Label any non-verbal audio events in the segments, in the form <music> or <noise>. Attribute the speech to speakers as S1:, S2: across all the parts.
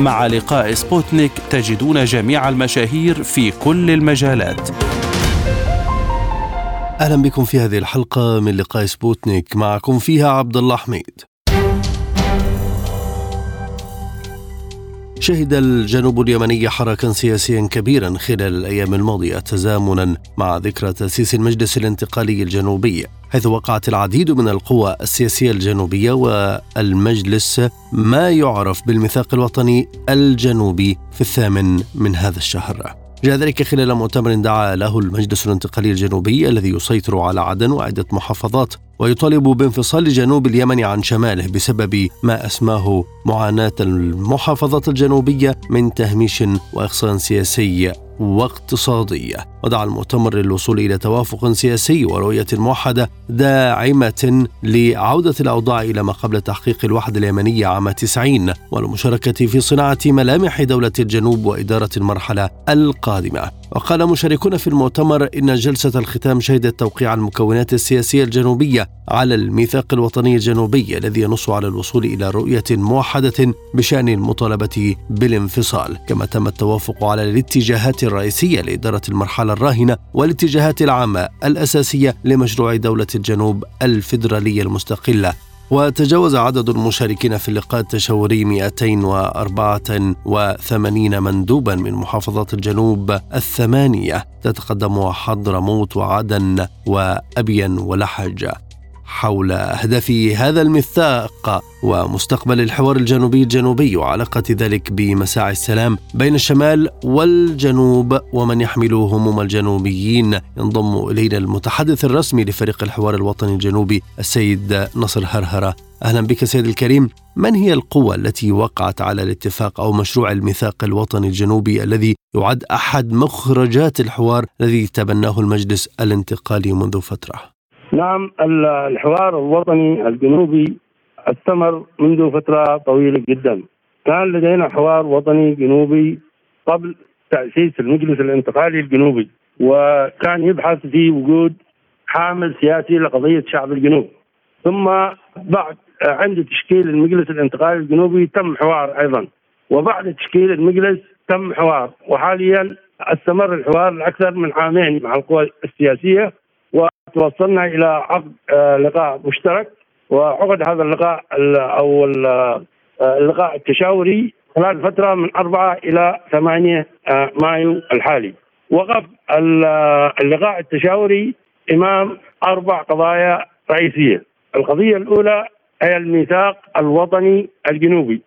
S1: مع لقاء سبوتنيك تجدون جميع المشاهير في كل المجالات.
S2: أهلا بكم في هذه الحلقة من لقاء سبوتنيك معكم فيها عبد الله حميد. شهد الجنوب اليمني حراكا سياسيا كبيرا خلال الأيام الماضية تزامنا مع ذكرى تأسيس المجلس الانتقالي الجنوبي حيث وقعت العديد من القوى السياسية الجنوبية والمجلس ما يعرف بالميثاق الوطني الجنوبي في الثامن من هذا الشهر. جاء ذلك خلال مؤتمر دعا له المجلس الانتقالي الجنوبي الذي يسيطر على عدن وعدة محافظات ويطالب بانفصال جنوب اليمن عن شماله بسبب ما أسماه معاناة المحافظات الجنوبية من تهميش واخصاء سياسي. واقتصادية. ودعا المؤتمر للوصول إلى توافق سياسي ورؤية موحدة داعمة لعودة الأوضاع إلى ما قبل تحقيق الوحدة اليمنية عام 90 والمشاركة في صناعة ملامح دولة الجنوب وإدارة المرحلة القادمة. وقال مشاركون في المؤتمر إن جلسة الختام شهدت توقيع المكونات السياسية الجنوبية على الميثاق الوطني الجنوبي الذي ينص على الوصول إلى رؤية موحدة بشأن المطالبة بالانفصال. كما تم التوافق على الاتجاهات الرئيسية لإدارة المرحلة الراهنة والاتجاهات العامة الأساسية لمشروع دولة الجنوب الفيدرالية المستقلة. وتجاوز عدد المشاركين في اللقاء التشاوري 284 مندوبا من محافظات الجنوب الثمانية. تتقدم حضرموت وعدن وأبين ولحج. حول أهداف هذا الميثاق ومستقبل الحوار الجنوبي الجنوبي وعلاقة ذلك بمساعي السلام بين الشمال والجنوب ومن يحمل هموم الجنوبيين. ينضم إلينا المتحدث الرسمي لفريق الحوار الوطني الجنوبي السيد نصر هرهرة. أهلا بك سيد الكريم. من هي القوة التي وقعت على الاتفاق أو مشروع الميثاق الوطني الجنوبي الذي يعد أحد مخرجات الحوار الذي تبناه المجلس الانتقالي منذ فترة؟
S3: نعم الحوار الوطني الجنوبي استمر منذ فترة طويلة جدا. كان لدينا حوار وطني جنوبي قبل تأسيس المجلس الانتقالي الجنوبي وكان يبحث في وجود حامل سياسي لقضية شعب الجنوب. ثم بعد عند تشكيل المجلس الانتقالي الجنوبي تم حوار أيضا. وبعد تشكيل المجلس تم حوار. وحاليا استمر الحوار لأكثر من عامين مع القوى السياسية توصلنا إلى عقد آه، لقاء مشترك وعقد هذا اللقاء أو آه، اللقاء التشاوري خلال فترة من 4 إلى 8 آه، مايو الحالي. وقف اللقاء التشاوري إمام أربع قضايا رئيسية. القضية الأولى هي الميثاق الوطني الجنوبي.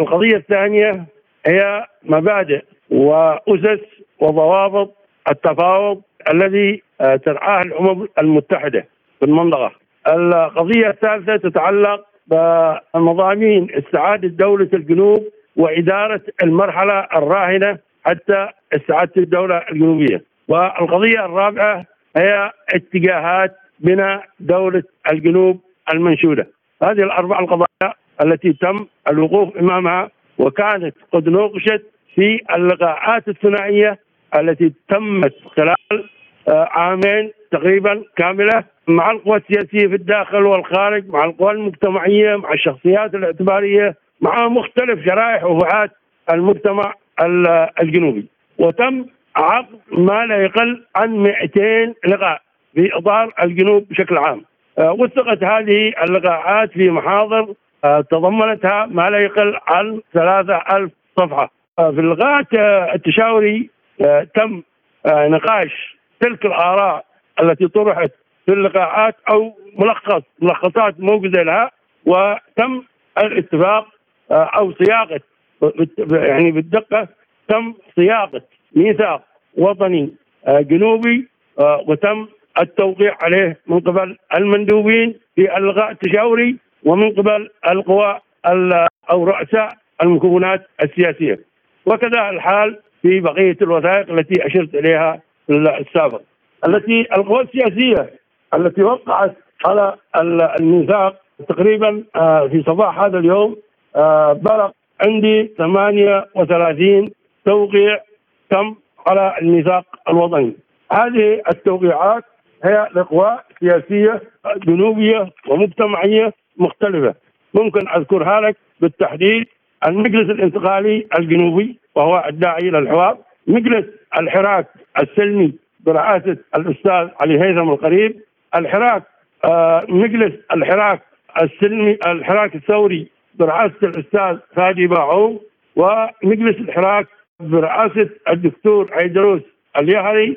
S3: القضية الثانية هي مبادئ وأسس وضوابط التفاوض الذي آه، ترعاه الأمم المتحدة في المنطقة. القضية الثالثة تتعلق بمضامين استعادة دولة الجنوب وإدارة المرحلة الراهنة حتى استعادة الدولة الجنوبية. والقضية الرابعة هي اتجاهات بناء دولة الجنوب المنشودة. هذه الأربع القضايا التي تم الوقوف إمامها وكانت قد نوقشت في اللقاءات الثنائية التي تمت خلال عامين تقريبا كاملة مع القوى السياسية في الداخل والخارج مع القوى المجتمعية مع الشخصيات الاعتبارية مع مختلف شرائح وفئات المجتمع الجنوبي. وتم عقد ما لا يقل عن 200 لقاء في اطار الجنوب بشكل عام. آه، وثقت هذه اللقاءات في محاضر آه، تضمنتها ما لا يقل عن 3000 صفحة. في اللقاء التشاوري تم نقاش تلك الآراء التي طرحت في اللقاءات أو ملخص ملخصات موجودة لها وتم الاتفاق آه، أو صياغة يعني بالدقة تم صياغة ميثاق وطني آه، جنوبي آه، وتم التوقيع عليه من قبل المندوبين في اللقاء التشاوري ومن قبل القوى أو رؤساء المكونات السياسية. وكذا الحال في بقية الوثائق التي أشرت إليها السابق التي القوى السياسية التي وقعت على الميثاق تقريبا آه، في صباح هذا اليوم آه، بلغ عندي 38 توقيع تم على الميثاق الوطني. هذه التوقيعات هي لقوى سياسية جنوبية ومجتمعية مختلفة. ممكن أذكرها لك بالتحديد المجلس الانتقالي الجنوبي وهو الداعي إلى الحوار مجلس الحراك السلمي برئاسه الأستاذ علي هيثم القريب الحراك آه مجلس الحراك السلمي الحراك الثوري برئاسه الأستاذ فادي باعو ومجلس الحراك برئاسه الدكتور عيدروس اليهري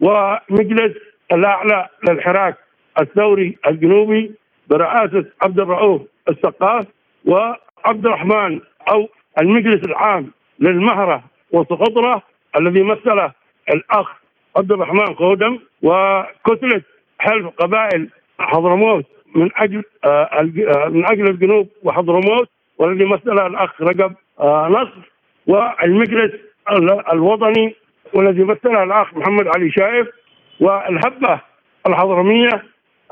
S3: ومجلس الأعلى للحراك الثوري الجنوبي برئاسه عبد الرؤوف السقاف وعبد الرحمن أو المجلس العام للمهرة وسقطرة الذي مثله الأخ عبد الرحمن قودم وكتله حلف قبائل حضرموت من أجل آه، آه، من أجل الجنوب وحضرموت والذي مثله الأخ رجب آه، نصر والمجلس الوطني والذي مثلها الأخ محمد علي شايف والهبه الحضرمية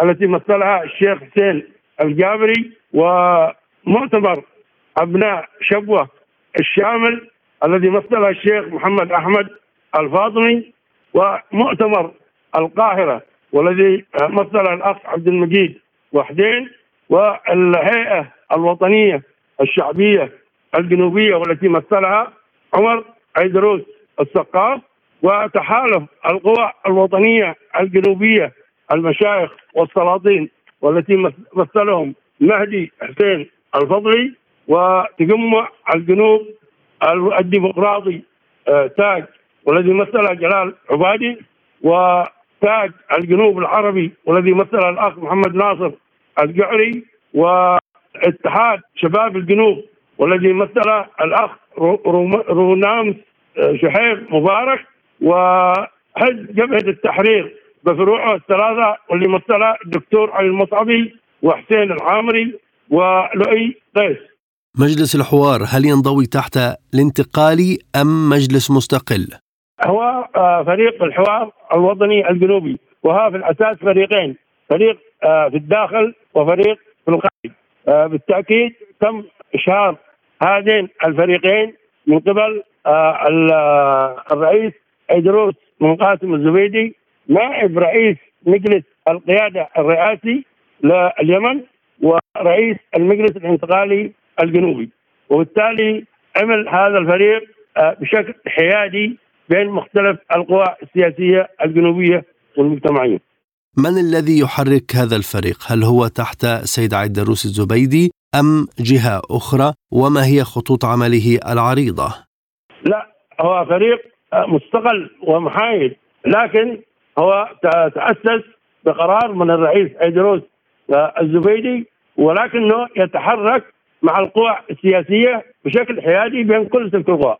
S3: التي مثلها الشيخ حسين الجابري ومؤتمر أبناء شبوة الشامل الذي مثلها الشيخ محمد أحمد الفاطمي ومؤتمر القاهرة والذي مثل الأخ عبد المجيد وحدين والهيئة الوطنية الشعبية الجنوبية والتي مثلها عمر عيدروس السقاف وتحالف القوى الوطنية الجنوبية المشايخ والسلاطين والتي مثلهم مهدي حسين الفضلي وتجمع الجنوب الديمقراطي آه، تاج والذي مثله جلال عبادي وتاج الجنوب العربي والذي مثله الأخ محمد ناصر الجعري واتحاد شباب الجنوب والذي مثله الأخ رونامس آه، شحير مبارك وحزب جبهة التحرير بفروعه الثلاثة واللي مثلها الدكتور علي المصعبي وحسين العامري ولؤي قيس.
S2: مجلس الحوار هل ينضوي تحت الانتقالي أم مجلس مستقل؟
S3: هو آه، فريق الحوار الوطني الجنوبي وها في الأساس فريقين فريق آه، في الداخل وفريق في الخارج. آه، بالتأكيد تم إشهار هذين الفريقين من قبل الرئيس إدروس بن قاسم الزبيدي نائب رئيس مجلس القيادة الرئاسي لليمن ورئيس المجلس الانتقالي الجنوبي. وبالتالي عمل هذا الفريق بشكل حيادي بين مختلف القوى السياسية الجنوبية والمجتمعية.
S2: من الذي يحرك هذا الفريق؟ هل هو تحت سيد عيد الروس الزبيدي أم جهة أخرى؟ وما هي خطوط عمله العريضة؟
S3: لا هو فريق مستقل ومحايد لكن هو تأسس بقرار من الرئيس ايدروس الزبيدي ولكنه يتحرك مع القوى السياسية بشكل حيادي بين كل تلك القوى.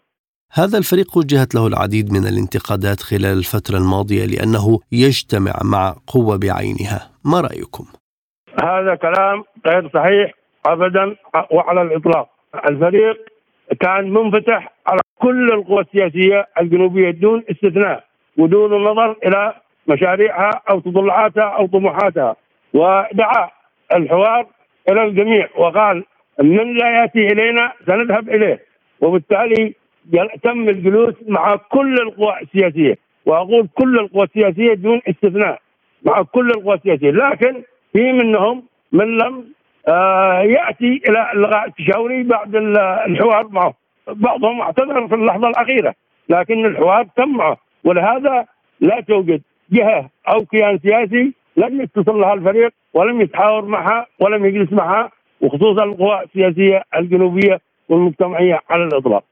S2: هذا الفريق وجهت له العديد من الانتقادات خلال الفترة الماضية لأنه يجتمع مع قوة بعينها. ما رأيكم؟
S3: هذا كلام غير صحيح أبدا وعلى الإطلاق. الفريق كان منفتح على كل القوى السياسية الجنوبية دون استثناء ودون النظر إلى مشاريعها أو تطلعاتها أو طموحاتها ودعا الحوار إلى الجميع وقال من لا يأتي إلينا سنذهب إليه. وبالتالي تم الجلوس مع كل القوى السياسية وأقول كل القوى السياسية دون استثناء مع كل القوى السياسية لكن في منهم من لم آه يأتي إلى اللقاء التشاوري بعد الحوار معه بعضهم اعتذر في اللحظة الأخيرة لكن الحوار تم معه ولهذا لا توجد جهة أو كيان سياسي لم يتصل لها الفريق ولم يتحاور معها ولم يجلس معها وخصوصا القوى السياسية الجنوبية والمجتمعية على الإطلاق.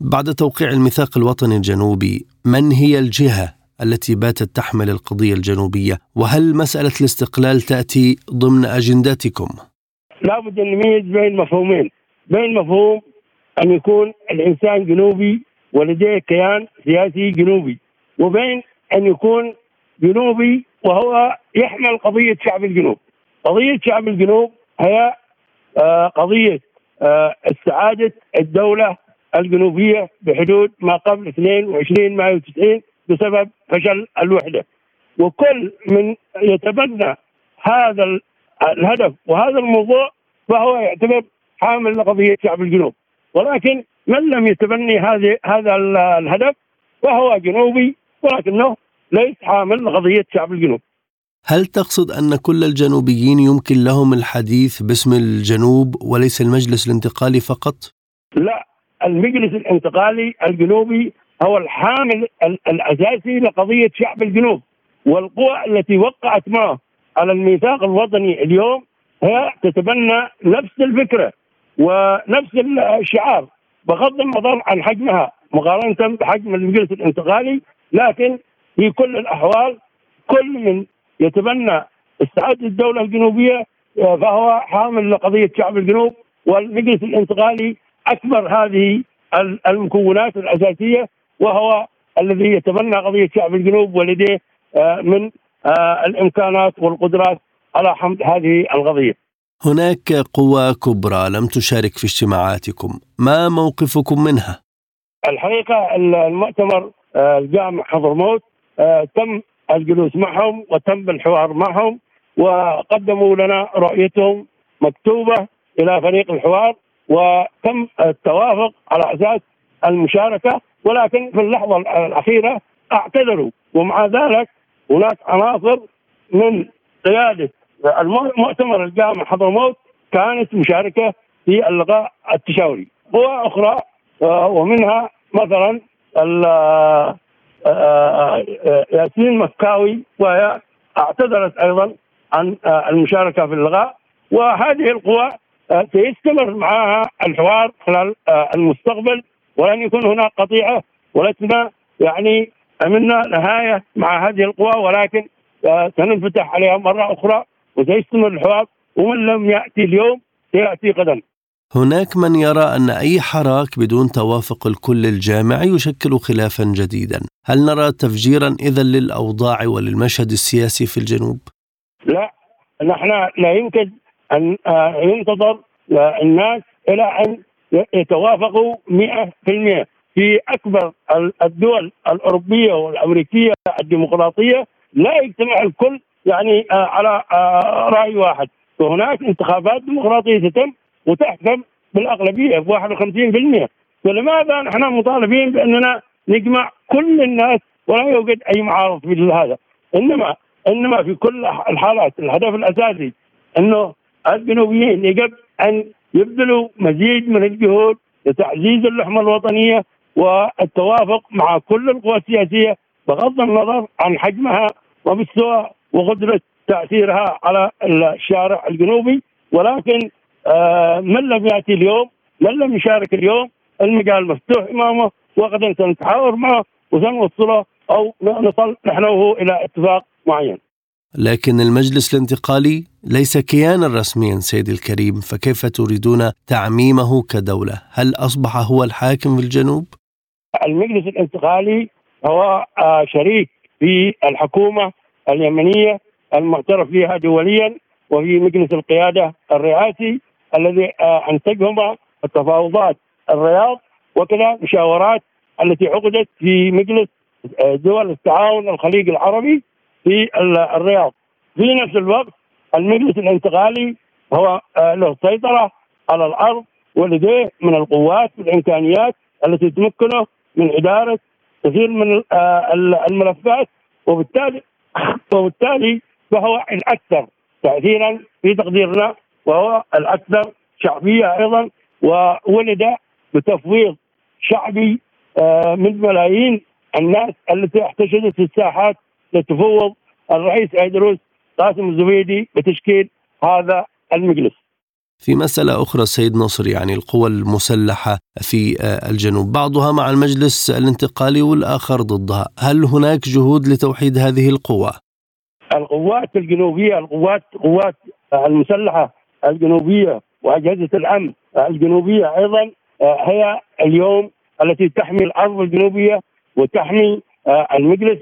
S2: بعد توقيع الميثاق الوطني الجنوبي من هي الجهة التي باتت تحمل القضية الجنوبية؟ وهل مسألة الاستقلال تأتي ضمن أجنداتكم؟
S3: لابد أن نميز بين مفهومين. بين مفهوم أن يكون الإنسان جنوبي ولديه كيان سياسي جنوبي وبين أن يكون جنوبي وهو يحمل قضية شعب الجنوب. قضية شعب الجنوب هي آه، قضية آه، استعادة الدولة الجنوبية بحدود ما قبل 22 مايو 90 بسبب فشل الوحدة. وكل من يتبنى هذا الهدف وهذا الموضوع فهو يعتبر حامل لقضية شعب الجنوب. ولكن من لم يتبني هذه هذا الهدف فهو جنوبي ولكنه ليس حامل لقضية شعب الجنوب.
S2: هل تقصد أن كل الجنوبيين يمكن لهم الحديث باسم الجنوب وليس المجلس الانتقالي فقط؟
S3: لا المجلس الانتقالي الجنوبي هو الحامل الأساسي لقضية شعب الجنوب والقوى التي وقعت معه على الميثاق الوطني اليوم هي تتبنى نفس الفكرة ونفس الشعار بغض النظر عن حجمها مقارنة بحجم المجلس الانتقالي لكن في كل الأحوال كل من يتبنى استعادة الدولة الجنوبية آه، فهو حامل لقضية شعب الجنوب والمجلس الانتقالي أكبر هذه المكونات الأساسية وهو الذي يتبنى قضية شعب الجنوب ولديه آه، من آه، الإمكانات والقدرات على حمد هذه القضية.
S2: هناك قوى كبرى لم تشارك في اجتماعاتكم. ما موقفكم منها؟
S3: الحقيقة المؤتمر الجامع حضرموت تم الجلوس معهم وتم الحوار معهم وقدموا لنا رؤيتهم مكتوبة إلى فريق الحوار. وتم التوافق على أساس المشاركة ولكن في اللحظة الأخيرة اعتذروا. ومع ذلك هناك عناصر من قيادة المؤتمر الجامع حضرموت كانت مشاركة في اللقاء التشاوري. قوى أخرى آه، ومنها مثلا ياسين مكاوي وهي اعتذرت أيضا عن آه، المشاركة في اللقاء. وهذه القوى آه، سيستمر معها الحوار خلال آه، المستقبل ولن يكون هناك قطيعة ولسنا يعني عملنا نهاية مع هذه القوى ولكن سننفتح عليها مرة أخرى وسيستمر الحوار ومن لم يأتي اليوم سيأتي غدا.
S2: هناك من يرى أن أي حراك بدون توافق الكل الجامعي يشكل خلافا جديدا هل نرى تفجيرا إذا للأوضاع وللمشهد السياسي في الجنوب؟
S3: لا نحن لا يمكن أن آه، ينتظر الناس إلى أن يتوافقوا 100% في أكبر الدول الأوروبية والأمريكية الديمقراطية لا يجتمع الكل يعني آه، على آه، رأي واحد. وهناك انتخابات ديمقراطية تتم وتحكم بالأغلبية ب 51% فلماذا نحن مطالبين بأننا نجمع كل الناس ولا يوجد أي معارض في هذا؟ إنما إنما في كل الحالات الهدف الأساسي إنه الجنوبيين يجب أن يبذلوا مزيد من الجهود لتعزيز اللحمة الوطنية والتوافق مع كل القوى السياسية بغض النظر عن حجمها ومستوى وقدرة تأثيرها على الشارع الجنوبي ولكن آه، من لم يأتي اليوم من لم يشارك اليوم المجال مفتوح إمامه وغدا سنتحاور معه وسنوصله أو نصل نحن وهو إلى اتفاق معين.
S2: لكن المجلس الانتقالي ليس كيانا رسميا سيدي الكريم فكيف تريدون تعميمه كدولة؟ هل أصبح هو الحاكم في الجنوب؟
S3: المجلس الانتقالي هو آه، شريك في الحكومة اليمنية المعترف بها دوليا وفي مجلس القيادة الرئاسي الذي آه، أنتجهما التفاوضات الرياض وكذا مشاورات التي عقدت في مجلس آه، دول التعاون الخليج العربي في الرياض. في نفس الوقت المجلس الانتقالي هو آه، له سيطرة على الأرض ولديه من القوات والإمكانيات التي تمكنه من إدارة كثير من الملفات. وبالتالي <coughs> وبالتالي فهو الاكثر تاثيرا في تقديرنا وهو الأكثر شعبية أيضا وولد بتفويض شعبي آه، من ملايين الناس التي احتشدت في الساحات لتفوض الرئيس أيدروس قاسم الزبيدي بتشكيل هذا المجلس.
S2: في مسألة أخرى سيد نصر يعني القوى المسلحة في آه، الجنوب بعضها مع المجلس الانتقالي والآخر ضدها هل هناك جهود لتوحيد هذه القوى؟
S3: القوات الجنوبية القوات قوات المسلحة الجنوبية وأجهزة الأمن الجنوبية أيضا آه، هي اليوم التي تحمي الأرض الجنوبية وتحمي آه، المجلس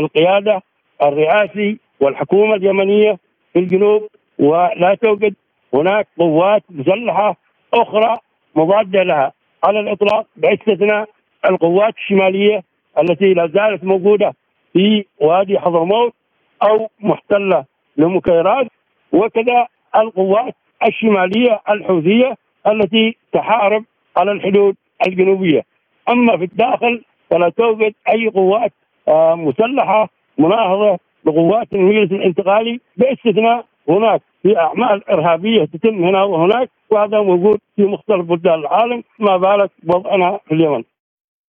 S3: القيادة الرئاسي والحكومة اليمنية في الجنوب ولا توجد هناك قوات مسلحه أخرى مضادة لها. على الإطلاق باستثناء القوات الشمالية التي لا زالت موجودة في وادي حضرموت أو محتلة لمكيرات وكذا القوات الشمالية الحوثية التي تحارب على الحدود الجنوبية. أما في الداخل فلا توجد أي قوات آه، مسلحة مناهضه لقوات المجلس الانتقالي باستثناء هناك في أعمال إرهابية تتم هنا وهناك وهذا موجود في مختلف بلدان العالم ما بالك وضعنا في اليمن.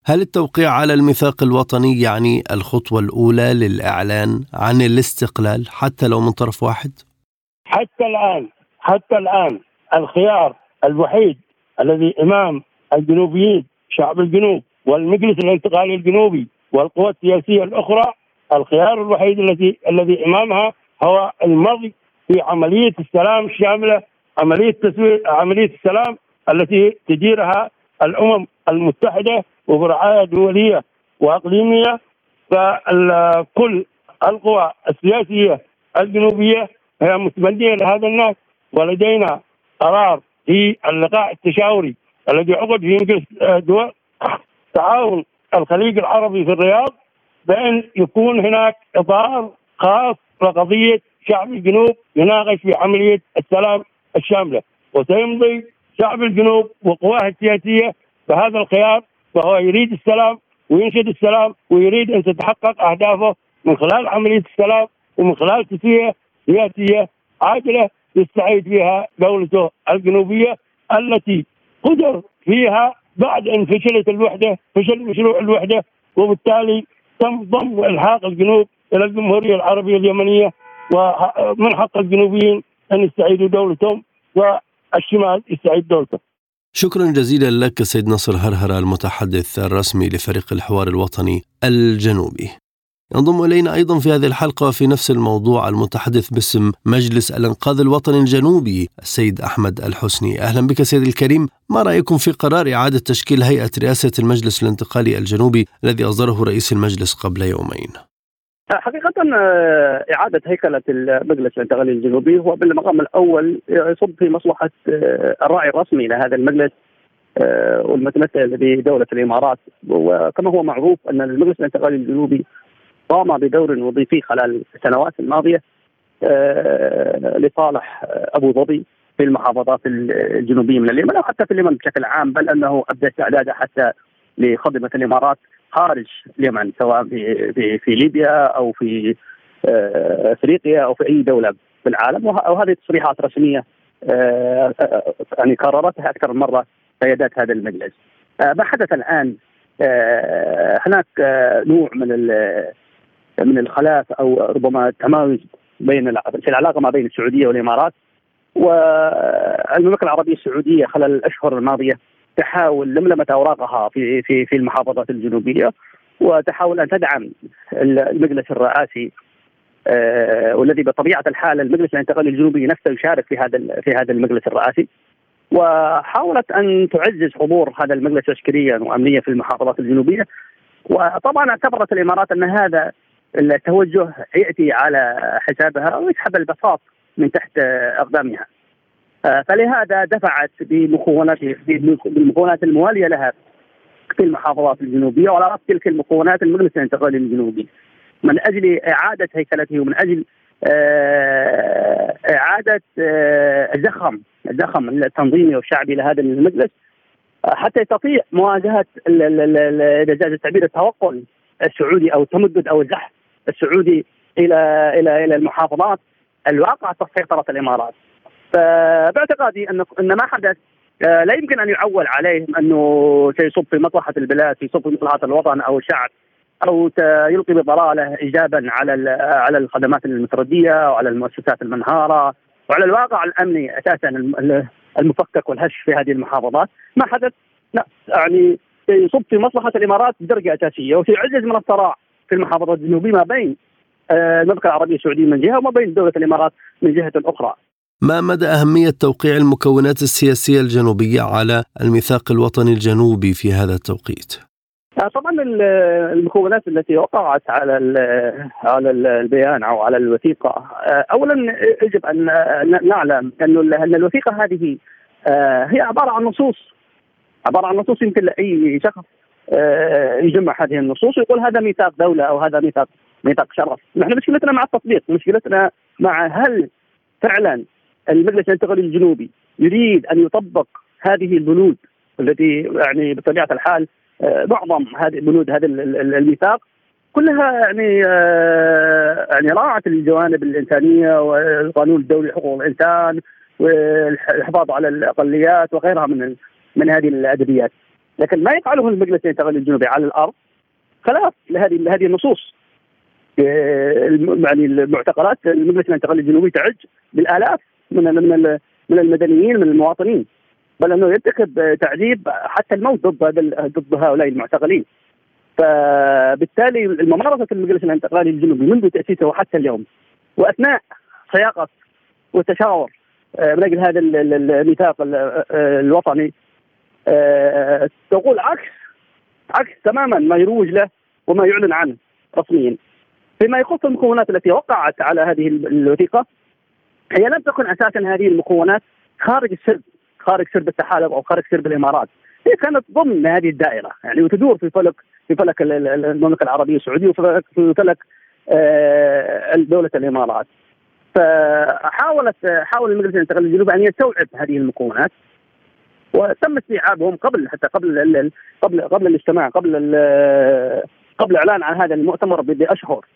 S2: هل التوقيع على الميثاق الوطني يعني الخطوة الأولى للإعلان عن الاستقلال حتى لو من طرف واحد؟
S3: حتى الآن حتى الآن الخيار الوحيد الذي إمام الجنوبيين شعب الجنوب والمجلس الانتقالي الجنوبي والقوى السياسية الأخرى الخيار الوحيد الذي الذي إمامها هو المضي في عملية السلام الشاملة عملية تسويق عملية السلام التي تديرها الأمم المتحدة وبرعاية دولية وإقليمية. فكل القوى السياسية الجنوبية هي متبنية لهذا الناس ولدينا قرار في اللقاء التشاوري الذي عقد في مجلس دول تعاون الخليج العربي في الرياض بأن يكون هناك إطار خاص لقضية شعب الجنوب يناقش في عملية السلام الشاملة. وسيمضي شعب الجنوب وقواه السياسية بهذا الخيار فهو يريد السلام وينشد السلام ويريد أن تتحقق أهدافه من خلال عملية السلام ومن خلال تسوية سياسية عاجله يستعيد فيها دولته الجنوبية التي قدر فيها بعد أن فشلت الوحدة فشل مشروع الوحدة وبالتالي تم ضم والحاق الجنوب إلى الجمهورية العربية اليمنية ومن حق الجنوبيين أن يستعيدوا دولتهم والشمال يستعيد دولته.
S2: شكرا جزيلا لك سيد نصر هرهر المتحدث الرسمي لفريق الحوار الوطني الجنوبي. ينضم إلينا أيضا في هذه الحلقة في نفس الموضوع المتحدث باسم مجلس الانقاذ الوطني الجنوبي السيد أحمد الحسني. أهلا بك سيد الكريم. ما رأيكم في قرار إعادة تشكيل هيئة رئاسة المجلس الانتقالي الجنوبي الذي أصدره رئيس المجلس قبل يومين؟
S4: حقيقة آه، إعادة هيكلة المجلس الانتقالي الجنوبي هو بالمقام الأول يصب في مصلحة آه، الراعي الرسمي لهذا المجلس آه، والمتمثل بدولة الإمارات. وكما هو معروف أن المجلس الانتقالي الجنوبي قام بدور وظيفي خلال السنوات الماضية آه، لصالح أبو ظبي في المحافظات الجنوبية من اليمن أو حتى في اليمن بشكل عام بل أنه ابدى استعداده حتى لخدمة الإمارات خارج اليمن سواء في في, في ليبيا أو في آه، أفريقيا أو في أي دولة في العالم وهذه تصريحات رسمية آه، يعني كررتها أكثر من مرة قيادات هذا المجلس. ما حدث الآن هناك نوع من من الخلاف أو ربما التمايز بين في العلاقة ما بين السعودية والإمارات. والمملكه العربية السعودية خلال الأشهر الماضية تحاول لملمة أوراقها في في في المحافظات الجنوبية وتحاول أن تدعم المجلس الرئاسي آه والذي بطبيعة الحال المجلس الانتقالي الجنوبي نفسه يشارك في هذا في هذا المجلس الرئاسي. وحاولت أن تعزز حضور هذا المجلس عسكريا وامنيا في المحافظات الجنوبية. وطبعا اعتبرت الإمارات أن هذا التوجه يأتي على حسابها ويسحب البساط من تحت أقدامها. آه، فلهذا دفعت بمكونات بالمكونات الموالية لها في المحافظات الجنوبية وعلى رأس تلك المكونات المجلس الانتقالي الجنوبي من أجل إعادة هيكلته ومن أجل آه، إعادة آه، الزخم الزخم التنظيمي والشعبي لهذا المجلس حتى يستطيع مواجهة إذا جاز التعبير التوقل السعودي أو التمدد أو الزحف السعودي إلى إلى إلى المحافظات الواقعة تحت سيطره الإمارات. فباعتقادي ان أن ما حدث آه، لا يمكن أن يعول عليه أنه سيصب في مصلحه البلاد، سيصب في مصلحه الوطن أو الشعب أو يلقي بضلاله ايجابا على على الخدمات المترديه وعلى المؤسسات المنهارة وعلى الواقع الأمني أساسا المفكك والهش في هذه المحافظات، ما حدث؟ لا يعني سيصب في مصلحه الإمارات بدرجة أساسية وسيعزز من الصراع. في المحافظات الجنوبية ما بين آه، المملكة العربية السعودية من جهة وما بين دولة الإمارات من جهة أخرى.
S2: ما مدى أهمية توقيع المكونات السياسية الجنوبية على الميثاق الوطني الجنوبي في هذا التوقيت؟
S4: آه، طبعا المكونات التي وقعت على على البيان أو على الوثيقة آه، اولا يجب أن نعلم أن الوثيقة هذه هي عبارة عن نصوص عبارة عن نصوص يمكن لأي شخص يجمع هذه النصوص ويقول هذا ميثاق دولة أو هذا ميثاق ميثاق شرف، نحن مشكلتنا مع التطبيق، مشكلتنا مع هل فعلا المجلس الانتقالي الجنوبي يريد أن يطبق هذه البنود التي يعني بطبيعة الحال آه، معظم هذه بنود هذا الميثاق كلها يعني آه، يعني راعت الجوانب الإنسانية والقانون الدولي حقوق الإنسان والحفاظ على الأقليات وغيرها من من هذه الأدبيات. لكن ما يفعله المجلس الانتقالي الجنوبي على الأرض خلاف لهذه لهذه النصوص. آه، يعني المعتقلات المجلس الانتقالي الجنوبي تعج بالآلاف من من من المدنيين من المواطنين. بل أنه يرتكب تعذيب حتى الموت ضد ضد هؤلاء المعتقلين. فبالتالي الممارسة المجلس الانتقالي الجنوبي منذ تأسيسه وحتى اليوم وأثناء صياغة والتشاور آه، من أجل هذا الميثاق الوطني آه، تقول عكس عكس تماما ما يروج له وما يعلن عنه رسميا. فيما يخص المكونات التي وقعت على هذه الوثيقة هي لم تكن أساسا هذه المكونات خارج السرب خارج سرب التحالف أو خارج سرب الإمارات. هي كانت ضمن هذه الدائرة يعني وتدور في فلك في فلك المملكة العربية السعودية وفي فلك آه، دولة الإمارات. فحاولت حاول المجلس الانتقالي الجنوبي أن يستوعب هذه المكونات. وتم استيعابهم قبل حتى قبل قبل قبل الاجتماع قبل قبل الاعلان عن هذا المؤتمر بأشهر.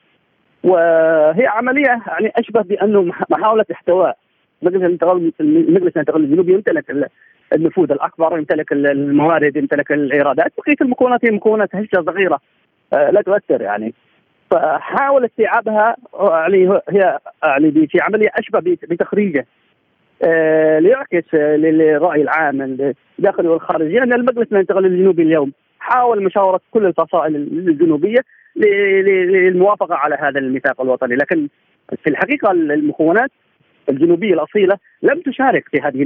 S4: وهي عملية يعني أشبه بأنه محاولة احتواء. مجلس الانتقال المجلس الانتقال الجنوبي يمتلك النفوذ الأكبر يمتلك الموارد يمتلك الإيرادات. بقية المكونات هي مكونات هشة صغيرة آه، لا تؤثر يعني. فحاول استيعابها يعني هي يعني في عملية أشبه بتخريجه. ليعكس للرأي العام الداخلي والخارجي أن المجلس الانتقالي الجنوبي اليوم حاول مشاورة كل الفصائل الجنوبية للموافقة على هذا الميثاق الوطني. لكن في الحقيقة المكونات الجنوبية الأصيلة لم تشارك في هذه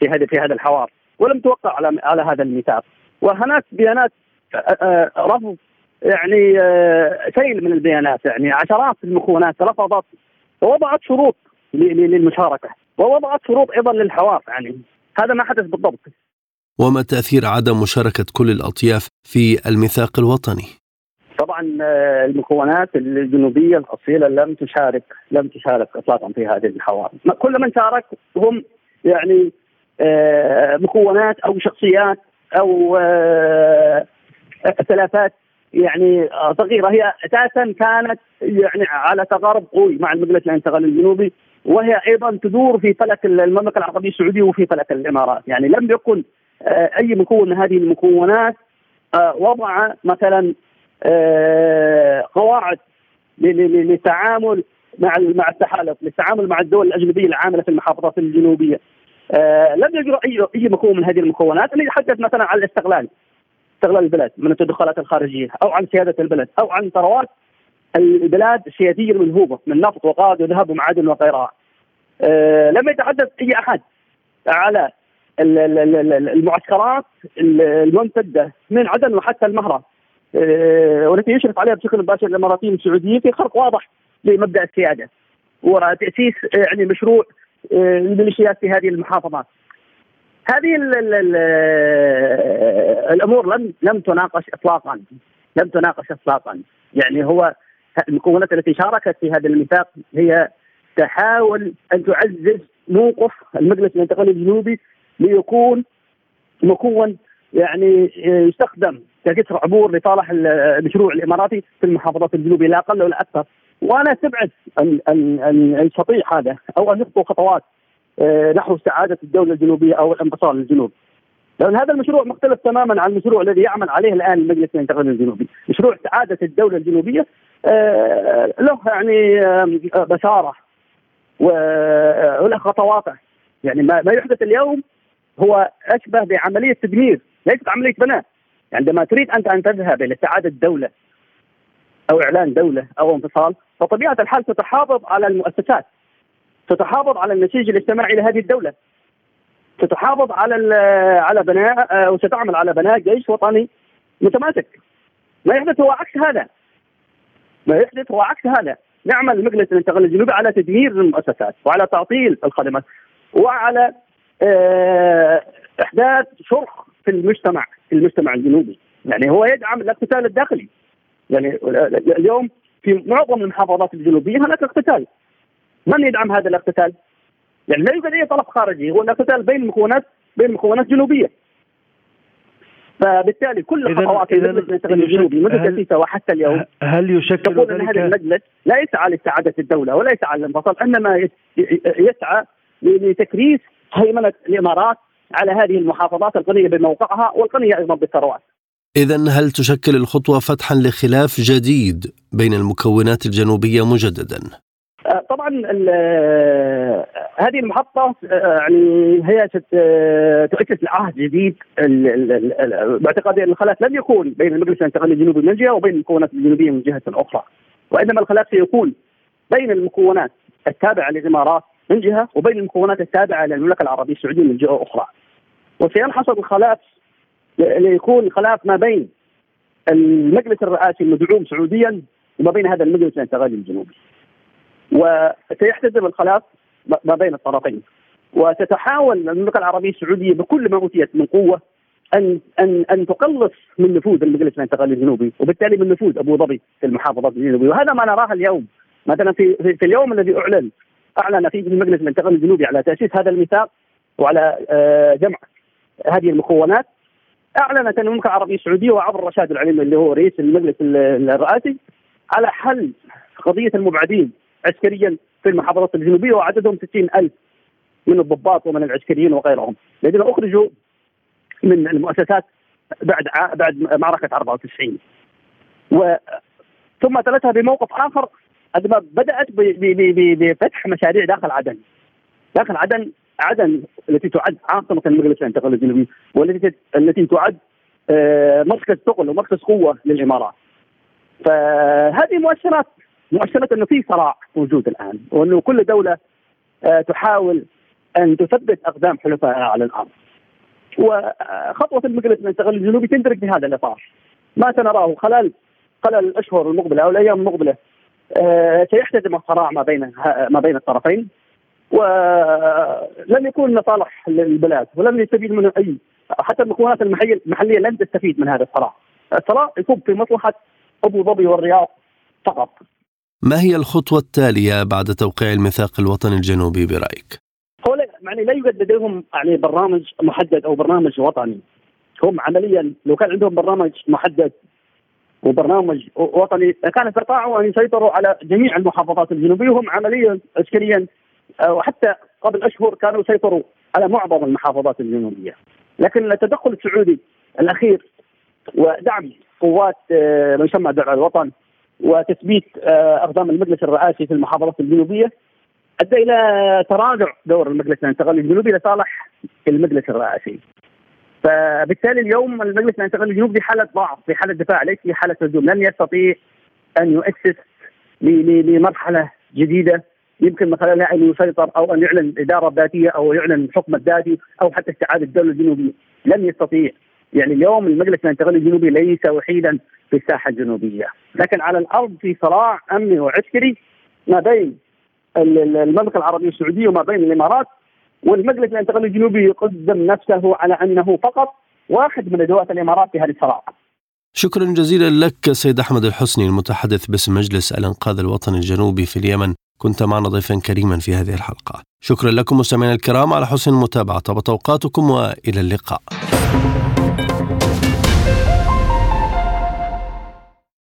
S4: في هذا في هذا الحوار ولم توقع على على هذا الميثاق. وهناك بيانات آه، آه، رفض يعني سيل من البيانات يعني عشرات المكونات رفضت ووضعت شروط للمشاركة. ووضعت شروط أيضا للحوار يعني هذا ما حدث بالضبط
S2: وما تأثير عدم مشاركة كل الأطياف في الميثاق الوطني؟
S4: طبعا آه، المكونات الجنوبية الأصيلة لم تشارك لم تشارك اطلاقا في هذه الحوار، كل من شارك هم يعني آه، مكونات أو شخصيات أو ثلاثات آه، يعني صغيرة هي أساسا كانت يعني على تقارب قوي مع المجلس الانتقالي الجنوبي وهي أيضا تدور في فلك المملكة العربية السعودية وفي فلك الإمارات، يعني لم يكن آه، أي مكون من هذه المكونات آه، وضع مثلا آه، قواعد للتعامل مع مع التحالف، للتعامل مع الدول الأجنبية العاملة في المحافظات الجنوبية. لم يجرى اي أي مكون من هذه المكونات اللي يتحدث مثلا عن الاستقلال استقلال البلد من التدخلات الخارجية أو عن سيادة البلد أو عن ثروات البلاد السيادية المنهوبه من نفط وغاز وذهب ومعادن وغيرها. أه لم يتحدث أي أحد على المعسكرات الممتدة من عدن وحتى المهرة أه والتي يشرف عليها بشكل مباشر الإماراتيين السعوديين في خرق واضح لمبدأ السيادة وتاسيس يعني مشروع الميليشيات في هذه المحافظات. هذه ال ال ال الأمور لم لم تناقش اطلاقا. لم تناقش اطلاقا. يعني هو المكونات التي شاركت في هذا الميثاق هي تحاول أن تعزز موقف المجلس الانتقالي الجنوبي ليكون مكون يعني يستخدم كجسر عبور لصالح المشروع الإماراتي في المحافظات الجنوبية لا أقل ولا أكثر. وأنا أستبعد ان ان ان هذا أو أن يخطو خطوات. نحو استعاده الدولة الجنوبية أو الانفصال للجنوب. لأن هذا المشروع مختلف تماما عن المشروع الذي يعمل عليه الآن المجلس الانتقالي الجنوبي، مشروع استعاده الدولة الجنوبية آه، له يعني بشارة وله خطواته يعني ما يحدث اليوم هو أشبه بعملية تدمير ليست عملية بناء. عندما تريد أنت أن تذهب إلى استعاده دولة أو إعلان دولة أو انفصال فطبيعة الحال ستحافظ على المؤسسات. ستحافظ على النسيج الاجتماعي لهذه الدولة. ستحافظ على على بناء وستعمل على بناء جيش وطني متماسك. ما يحدث هو عكس هذا. ما يحدث هو عكس هذا. نعمل مجلس الانتقال الجنوبي على تدمير المؤسسات وعلى تعطيل الخدمات وعلى آه، إحداث شرخ في المجتمع في المجتمع الجنوبي. يعني هو يدعم الاقتتال الداخلي. يعني اليوم في معظم المحافظات الجنوبية هناك اقتتال. من يدعم هذا الاقتتال؟ يعني لا يوجد أي طرف خارجي هو الاقتتال بين مكونات بين مكونات جنوبية فبالتالي كل خطوات المجلس الجنوبي منذ تاسيسه وحتى اليوم
S5: هل يشكل
S4: تقول إن هذا المجلس لا يسعى لسعاده الدولة ولا يسعى للانفصال إنما يسعى لتكريس هيمنه الإمارات على هذه المحافظات الغنيه بموقعها والغنيه أيضا بالثروات.
S2: اذا هل تشكل الخطوة فتحا لخلاف جديد بين المكونات الجنوبية مجددا؟
S4: آه، طبعا آه، هذه المحطة آه، يعني هي تؤسس لعهد جديد باعتقادي أن الخلاف لن يكون بين المجلس الانتقالي الجنوبي من جهة وبين المكونات الجنوبية من جهة أخرى. وإنما الخلاف سيكون بين المكونات التابعة للإمارات من جهة وبين المكونات التابعة للمملكة العربية السعودية من جهة أخرى. وسينحصر الخلاف ليكون خلاف ما بين المجلس الرئاسي المدعوم سعوديا وما بين هذا المجلس الانتقالي الجنوبي. وسيحتدم الخلاف ما بين الطرفين. وستحاول المملكة العربية السعودية بكل ما أوتيت من قوة ان ان أن تقلص من نفوذ المجلس الانتقالي الجنوبي وبالتالي من نفوذ أبو ظبي في المحافظات الجنوبية. وهذا ما نراه اليوم. مثلا في في, في اليوم الذي اعلن أعلن فيه المجلس الانتقالي الجنوبي على تأسيس هذا الميثاق وعلى آه، جمع هذه المكونات اعلنت المملكة العربية السعودية وعبر رشاد العليم اللي هو رئيس المجلس الرئاسي على حل قضية المبعدين عسكريا في المحافظات الجنوبية وعددهم 60 ألف من الضباط ومن العسكريين وغيرهم. الذين أخرجوا من المؤسسات بعد بعد معركة 94 و ثم تلتها بموقف آخر عندما بدأت بفتح مشاريع داخل عدن. داخل عدن عدن التي تعد عاصمة المجلس الانتقالي الجنوبي والتي التي تعد آه، مركز ثقل ومركز قوة للإمارات. فهذه مؤشرات مؤشرة أنه في صراع موجود الآن وأنه كل دولة آه، تحاول أن تثبت أقدام حلفائها على الأرض. وخطوة المجلس الانتقالي الجنوبي تندرج في هذا الإطار. ما سنراه خلال خلال الأشهر المقبلة أو الأيام المقبلة آه، سيحتدم الصراع ما بين ما بين الطرفين ولن يكون لصالح البلاد ولن يستفيد منه أي حتى المكونات المحلية لن تستفيد من هذا الصراع. الصراع يكون في مصلحة أبو ظبي والرياض فقط
S2: ما هي الخطوة التالية بعد توقيع الميثاق الوطني الجنوبي برأيك؟
S4: هو يعني لا يوجد لديهم يعني برنامج محدد أو برنامج وطني هم عمليا لو كان عندهم برنامج محدد وبرنامج وطني كان استطاعوا أن يسيطروا على جميع المحافظات الجنوبية وهم عمليا عسكريا آه، وحتى قبل أشهر كانوا يسيطروا على معظم المحافظات الجنوبية لكن التدخل السعودي الأخير ودعم قوات آه، ما يسمى درع الوطن وتثبيت آه، أقدام المجلس الرئاسي في المحافظات الجنوبية. أدى إلى تراجع دور المجلس الانتقالي الجنوبي لصالح المجلس الرئاسي. فبالتالي اليوم المجلس الانتقالي الجنوبي في حالة ضعف في حالة دفاع ليس في حالة هجوم. لن يستطيع أن يؤسس لمرحلة جديدة يمكن من خلالها أن يسيطر أو أن يعلن إدارة ذاتية أو يعلن حكم الذاتي أو حتى استعادة الدولة الجنوبية. لن يستطيع. يعني اليوم المجلس الانتقالي الجنوبي ليس وحيدا في الساحة الجنوبية، لكن على الأرض في صراع أمني وعسكري ما بين المملكة العربية السعودية وما بين الإمارات والمجلس الانتقالي الجنوبي يقدم نفسه على أنه فقط واحد من أدوات الإمارات في هذه الصراع.
S2: شكرا جزيلا لك سيد أحمد الحسني المتحدث باسم مجلس الإنقاذ الوطني الجنوبي في اليمن كنت معنا ضيفا كريما في هذه الحلقة. شكرا لكم مستمعينا الكرام على حسن المتابعة وتوقعاتكم وإلى اللقاء.